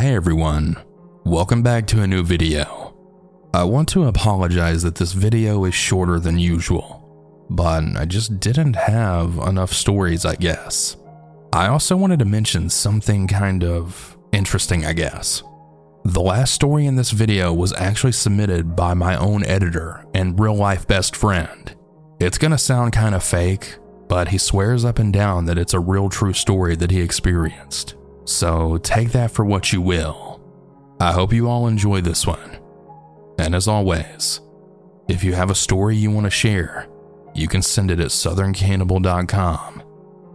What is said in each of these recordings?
Hey everyone, welcome back to a new video. I want to apologize that this video is shorter than usual, but I just didn't have enough stories, I guess. I also wanted to mention something kind of interesting, I guess. The last story in this video was actually submitted by my own editor and real life best friend. It's gonna sound kind of fake, but he swears up and down that it's a real true story that he experienced. So take that for what you will. I hope you all enjoy this one. And as always, if you have a story you want to share, you can send it at southerncannibal.com.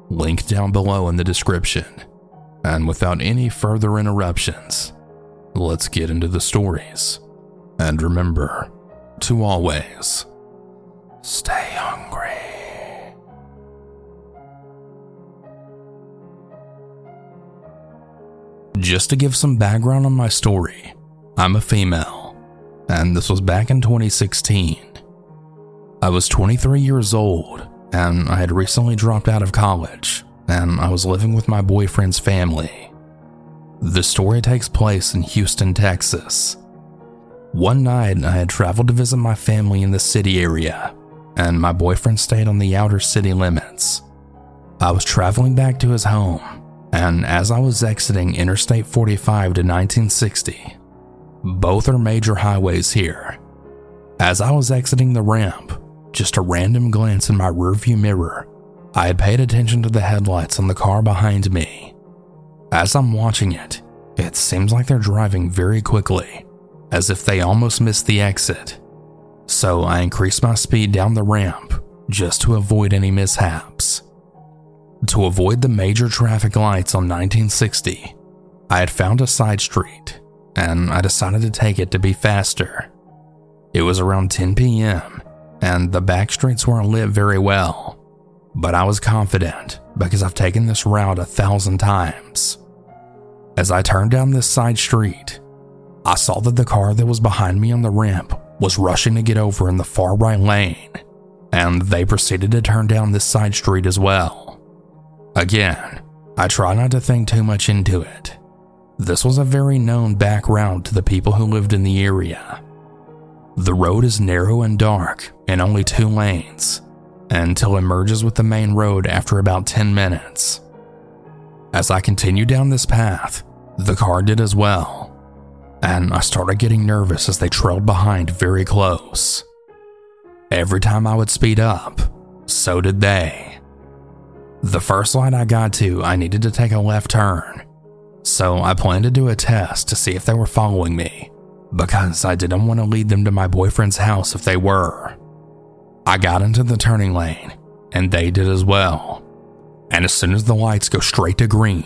Link down below in the description. And without any further interruptions, let's get into the stories. And remember to always stay Just to give some background on my story, I'm a female, and this was back in 2016. I was 23 years old, and I had recently dropped out of college, and I was living with my boyfriend's family. The story takes place in Houston, Texas. One night, I had traveled to visit my family in the city area, and my boyfriend stayed on the outer city limits. I was traveling back to his home and as I was exiting Interstate 45 to 1960, both are major highways here. As I was exiting the ramp, just a random glance in my rearview mirror, I had paid attention to the headlights on the car behind me. As I'm watching it, it seems like they're driving very quickly, as if they almost missed the exit. So I increased my speed down the ramp just to avoid any mishaps. To avoid the major traffic lights on 1960, I had found a side street and I decided to take it to be faster. It was around 10 p.m., and the back streets weren't lit very well, but I was confident because I've taken this route a thousand times. As I turned down this side street, I saw that the car that was behind me on the ramp was rushing to get over in the far right lane, and they proceeded to turn down this side street as well. Again, I try not to think too much into it. This was a very known background to the people who lived in the area. The road is narrow and dark and only two lanes until it merges with the main road after about 10 minutes. As I continued down this path, the car did as well, and I started getting nervous as they trailed behind very close. Every time I would speed up, so did they. The first light I got to, I needed to take a left turn. So I planned to do a test to see if they were following me, because I didn't want to lead them to my boyfriend's house if they were. I got into the turning lane, and they did as well. And as soon as the lights go straight to green,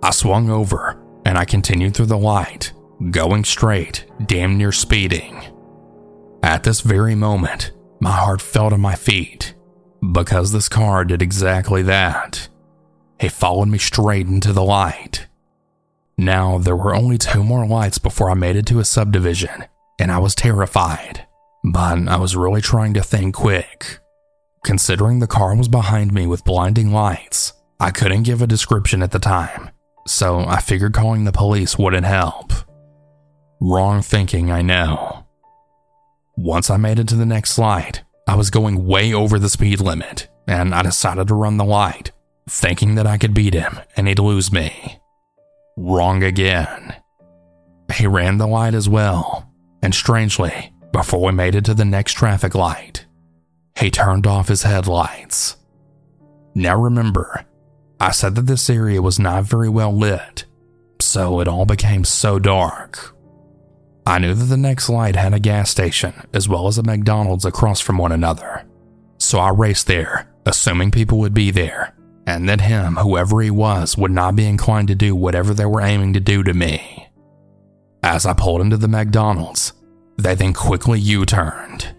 I swung over and I continued through the light, going straight, damn near speeding. At this very moment, my heart fell to my feet because this car did exactly that. He followed me straight into the light. Now, there were only two more lights before I made it to a subdivision, and I was terrified. But I was really trying to think quick. Considering the car was behind me with blinding lights, I couldn't give a description at the time, so I figured calling the police wouldn't help. Wrong thinking, I know. Once I made it to the next light, I was going way over the speed limit, and I decided to run the light, thinking that I could beat him and he'd lose me. Wrong again. He ran the light as well, and strangely, before we made it to the next traffic light, he turned off his headlights. Now remember, I said that this area was not very well lit, so it all became so dark. I knew that the next light had a gas station as well as a McDonald's across from one another. So I raced there, assuming people would be there, and that him, whoever he was, would not be inclined to do whatever they were aiming to do to me. As I pulled into the McDonald's, they then quickly U turned.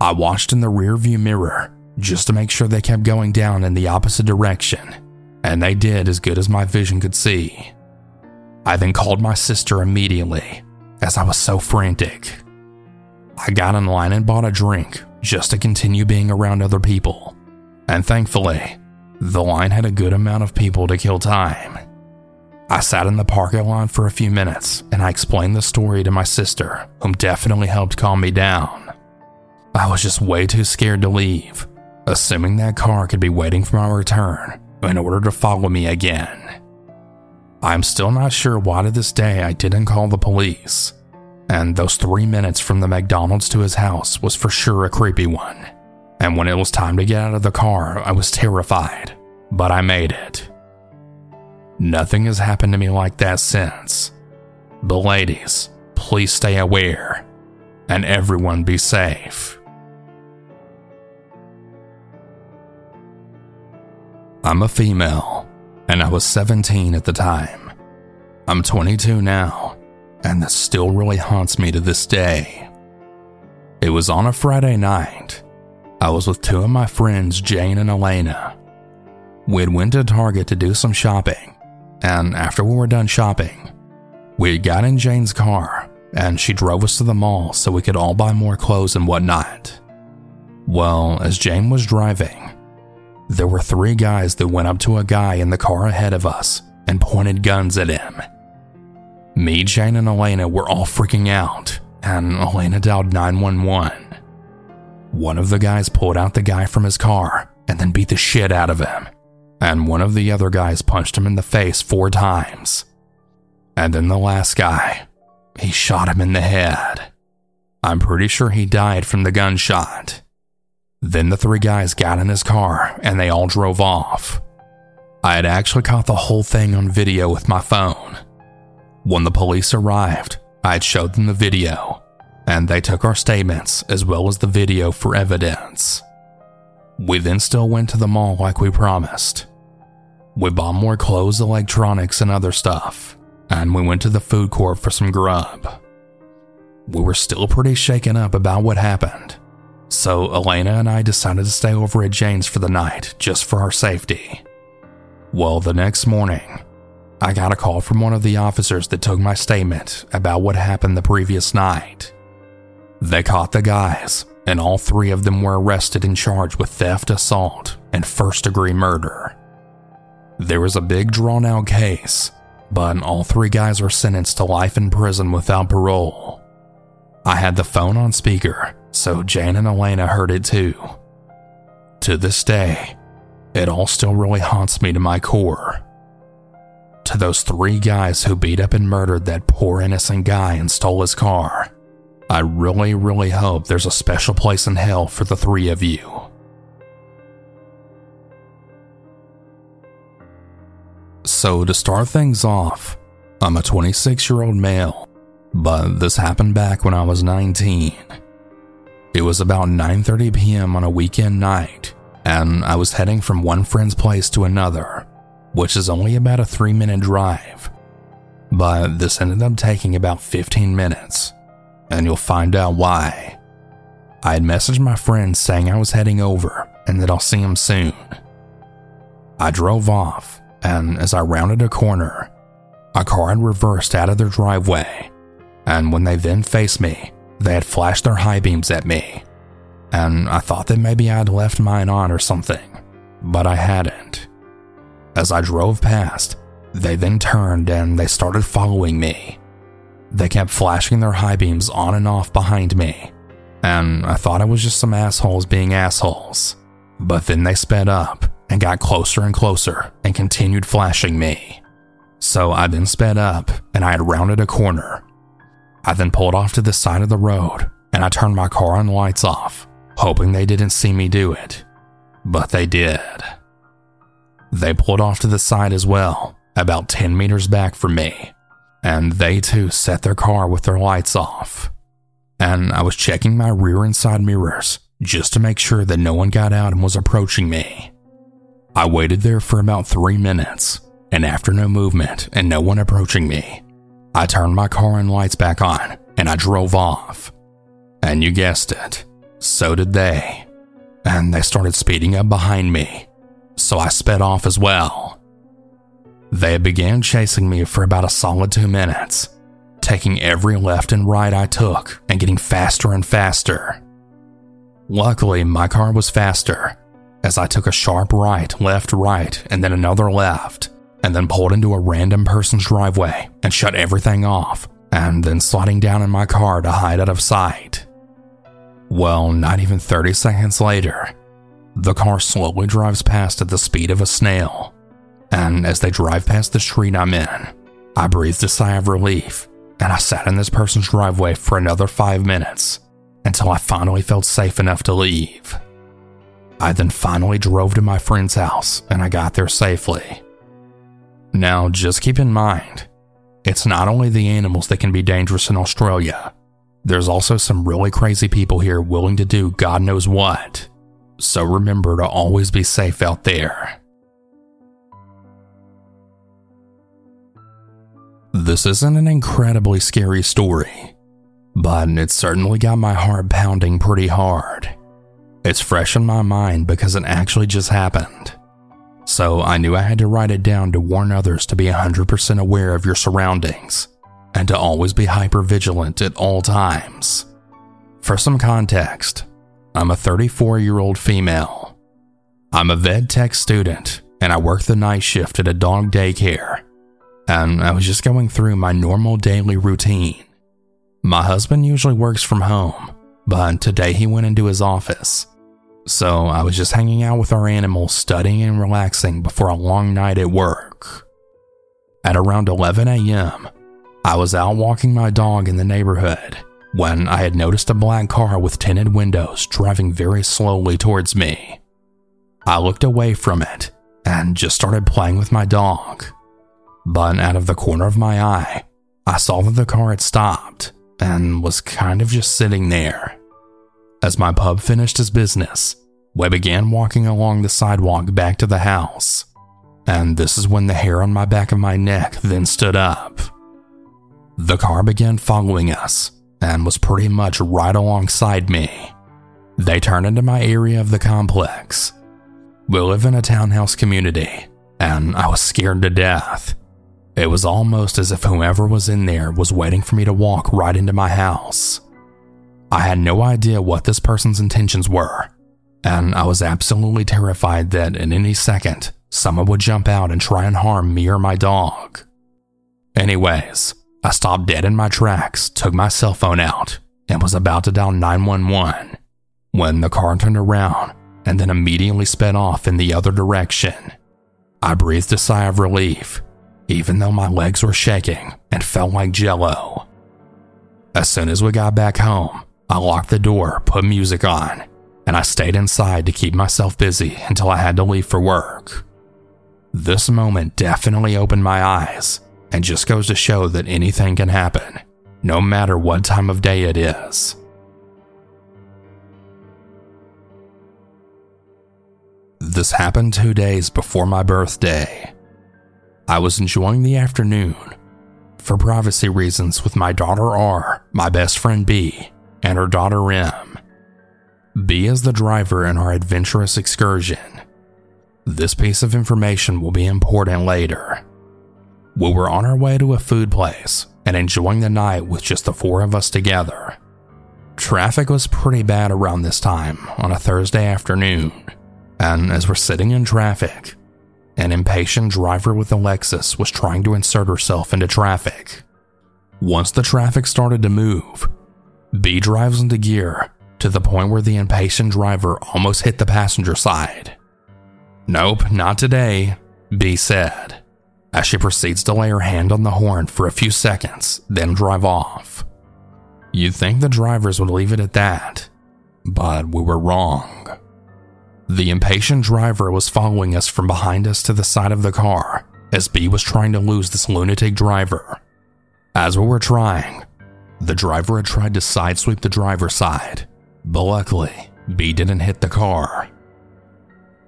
I watched in the rearview mirror just to make sure they kept going down in the opposite direction, and they did as good as my vision could see. I then called my sister immediately as I was so frantic. I got in line and bought a drink just to continue being around other people, and thankfully, the line had a good amount of people to kill time. I sat in the parking lot for a few minutes and I explained the story to my sister, whom definitely helped calm me down. I was just way too scared to leave, assuming that car could be waiting for my return in order to follow me again. I'm still not sure why to this day I didn't call the police, and those three minutes from the McDonald's to his house was for sure a creepy one. And when it was time to get out of the car, I was terrified, but I made it. Nothing has happened to me like that since. But, ladies, please stay aware, and everyone be safe. I'm a female, and I was 17 at the time. I'm 22 now, and this still really haunts me to this day. It was on a Friday night. I was with two of my friends, Jane and Elena. We'd went to Target to do some shopping, and after we were done shopping, we got in Jane's car and she drove us to the mall so we could all buy more clothes and whatnot. Well, as Jane was driving, there were three guys that went up to a guy in the car ahead of us and pointed guns at him. Me, Jane, and Elena were all freaking out, and Elena dialed 911. One of the guys pulled out the guy from his car and then beat the shit out of him, and one of the other guys punched him in the face four times. And then the last guy, he shot him in the head. I'm pretty sure he died from the gunshot. Then the three guys got in his car and they all drove off. I had actually caught the whole thing on video with my phone. When the police arrived, I had showed them the video, and they took our statements as well as the video for evidence. We then still went to the mall like we promised. We bought more clothes, electronics, and other stuff, and we went to the food court for some grub. We were still pretty shaken up about what happened, so Elena and I decided to stay over at Jane's for the night just for our safety. Well, the next morning, I got a call from one of the officers that took my statement about what happened the previous night. They caught the guys, and all three of them were arrested and charged with theft, assault, and first degree murder. There was a big drawn out case, but all three guys were sentenced to life in prison without parole. I had the phone on speaker so Jane and Elena heard it too. To this day, it all still really haunts me to my core. To those three guys who beat up and murdered that poor innocent guy and stole his car, I really, really hope there's a special place in hell for the three of you. So, to start things off, I'm a 26 year old male, but this happened back when I was 19. It was about 9:30 p.m. on a weekend night, and I was heading from one friend's place to another, which is only about a 3-minute drive. But this ended up taking about 15 minutes, and you'll find out why. I had messaged my friend saying I was heading over and that I'll see him soon. I drove off, and as I rounded a corner, a car had reversed out of their driveway, and when they then faced me, they had flashed their high beams at me, and I thought that maybe I'd left mine on or something, but I hadn't. As I drove past, they then turned and they started following me. They kept flashing their high beams on and off behind me, and I thought it was just some assholes being assholes. But then they sped up and got closer and closer and continued flashing me. So I then sped up and I had rounded a corner I then pulled off to the side of the road and I turned my car and lights off, hoping they didn't see me do it. But they did. They pulled off to the side as well, about 10 meters back from me, and they too set their car with their lights off. And I was checking my rear and side mirrors just to make sure that no one got out and was approaching me. I waited there for about three minutes, and after no movement and no one approaching me, I turned my car and lights back on and I drove off. And you guessed it, so did they. And they started speeding up behind me, so I sped off as well. They began chasing me for about a solid two minutes, taking every left and right I took and getting faster and faster. Luckily, my car was faster, as I took a sharp right, left, right, and then another left, and then pulled into a random person's driveway and shut everything off, and then sliding down in my car to hide out of sight. Well, not even 30 seconds later, the car slowly drives past at the speed of a snail, and as they drive past the street I'm in, I breathed a sigh of relief and I sat in this person's driveway for another five minutes until I finally felt safe enough to leave. I then finally drove to my friend's house and I got there safely. Now, just keep in mind, it's not only the animals that can be dangerous in Australia, there's also some really crazy people here willing to do God knows what. So remember to always be safe out there. This isn't an incredibly scary story, but it certainly got my heart pounding pretty hard. It's fresh in my mind because it actually just happened. So I knew I had to write it down to warn others to be 100% aware of your surroundings and to always be hyper vigilant at all times. For some context, I'm a 34 year old female. I'm a vet tech student and I work the night shift at a dog daycare. And I was just going through my normal daily routine. My husband usually works from home, but today he went into his office. So I was just hanging out with our animals, studying and relaxing before a long night at work. At around 11 a.m., I was out walking my dog in the neighborhood when I had noticed a black car with tinted windows driving very slowly towards me. I looked away from it and just started playing with my dog. But out of the corner of my eye, I saw that the car had stopped and was kind of just sitting there. As my pub finished his business, we began walking along the sidewalk back to the house. And this is when the hair on my back of my neck then stood up. The car began following us and was pretty much right alongside me. They turned into my area of the complex. We live in a townhouse community, and I was scared to death. It was almost as if whoever was in there was waiting for me to walk right into my house. I had no idea what this person's intentions were, and I was absolutely terrified that in any second, someone would jump out and try and harm me or my dog. Anyways, I stopped dead in my tracks, took my cell phone out, and was about to dial 911 when the car turned around and then immediately sped off in the other direction. I breathed a sigh of relief, even though my legs were shaking and felt like jello. As soon as we got back home, I locked the door, put music on, and I stayed inside to keep myself busy until I had to leave for work. This moment definitely opened my eyes and just goes to show that anything can happen, no matter what time of day it is. This happened two days before my birthday. I was enjoying the afternoon, for privacy reasons, with my daughter R, my best friend B, and her daughter M. B is the driver in our adventurous excursion. This piece of information will be important later. We were on our way to a food place and enjoying the night with just the four of us together. Traffic was pretty bad around this time on a Thursday afternoon, and as we're sitting in traffic, an impatient driver with a Lexus was trying to insert herself into traffic. Once the traffic started to move, B drives into gear to the point where the impatient driver almost hit the passenger side. Nope, not today, B said as she proceeds to lay her hand on the horn for a few seconds, then drive off. You'd think the drivers would leave it at that, but we were wrong. The impatient driver was following us from behind us to the side of the car as B was trying to lose this lunatic driver. As we were trying, the driver had tried to sidesweep the driver's side, but luckily, B didn't hit the car.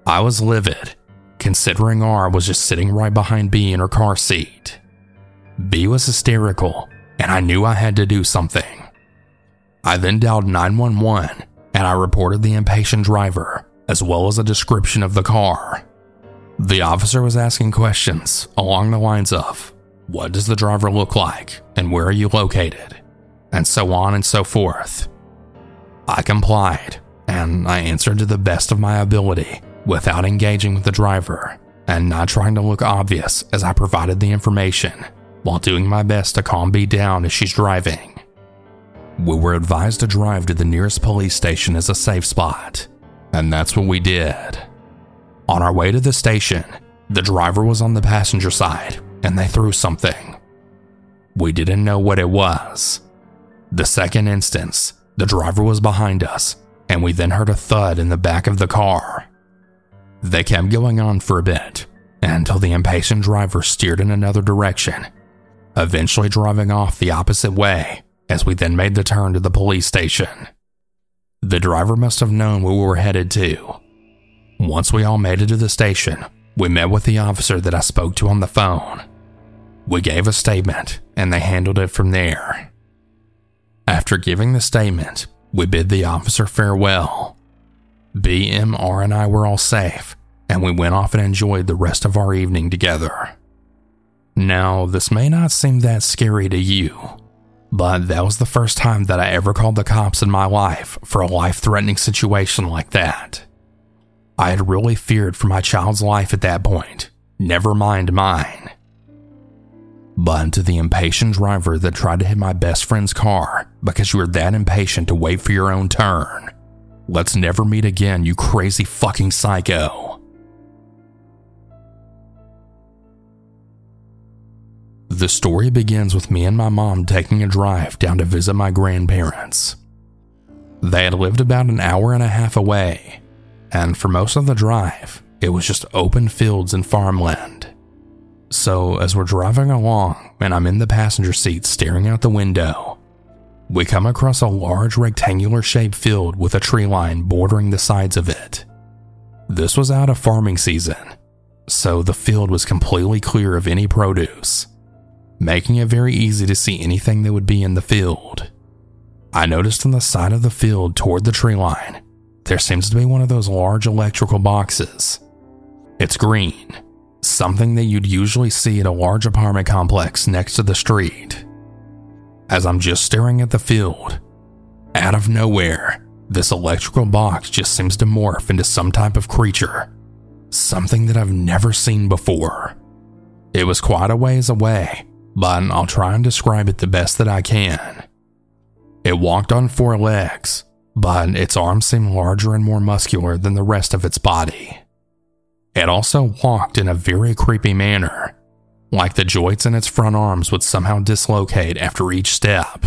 I was livid considering R was just sitting right behind B in her car seat. B was hysterical, and I knew I had to do something. I then dialed 911 and I reported the impatient driver, as well as a description of the car. The officer was asking questions along the lines of What does the driver look like, and where are you located? And so on and so forth. I complied, and I answered to the best of my ability without engaging with the driver and not trying to look obvious as I provided the information while doing my best to calm B down as she's driving. We were advised to drive to the nearest police station as a safe spot, and that's what we did. On our way to the station, the driver was on the passenger side and they threw something. We didn't know what it was. The second instance, the driver was behind us, and we then heard a thud in the back of the car. They kept going on for a bit until the impatient driver steered in another direction, eventually driving off the opposite way as we then made the turn to the police station. The driver must have known where we were headed to. Once we all made it to the station, we met with the officer that I spoke to on the phone. We gave a statement and they handled it from there. After giving the statement, we bid the officer farewell. BMR and I were all safe, and we went off and enjoyed the rest of our evening together. Now, this may not seem that scary to you, but that was the first time that I ever called the cops in my life for a life threatening situation like that. I had really feared for my child's life at that point, never mind mine. But to the impatient driver that tried to hit my best friend's car because you were that impatient to wait for your own turn, let's never meet again, you crazy fucking psycho. The story begins with me and my mom taking a drive down to visit my grandparents. They had lived about an hour and a half away, and for most of the drive, it was just open fields and farmland. So, as we're driving along and I'm in the passenger seat staring out the window, we come across a large rectangular shaped field with a tree line bordering the sides of it. This was out of farming season, so the field was completely clear of any produce, making it very easy to see anything that would be in the field. I noticed on the side of the field toward the tree line, there seems to be one of those large electrical boxes. It's green something that you'd usually see at a large apartment complex next to the street. As I'm just staring at the field, out of nowhere, this electrical box just seems to morph into some type of creature, something that I've never seen before. It was quite a ways away, but I'll try and describe it the best that I can. It walked on four legs, but its arms seemed larger and more muscular than the rest of its body. It also walked in a very creepy manner, like the joints in its front arms would somehow dislocate after each step,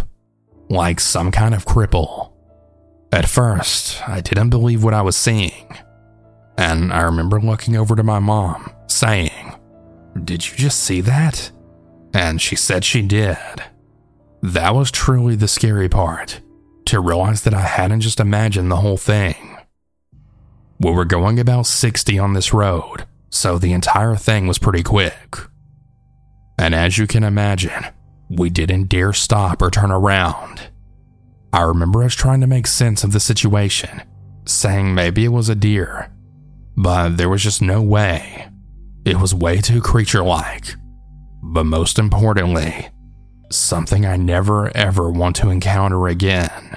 like some kind of cripple. At first, I didn't believe what I was seeing, and I remember looking over to my mom, saying, Did you just see that? And she said she did. That was truly the scary part, to realize that I hadn't just imagined the whole thing. We were going about 60 on this road, so the entire thing was pretty quick. And as you can imagine, we didn't dare stop or turn around. I remember us trying to make sense of the situation, saying maybe it was a deer, but there was just no way. It was way too creature like. But most importantly, something I never ever want to encounter again.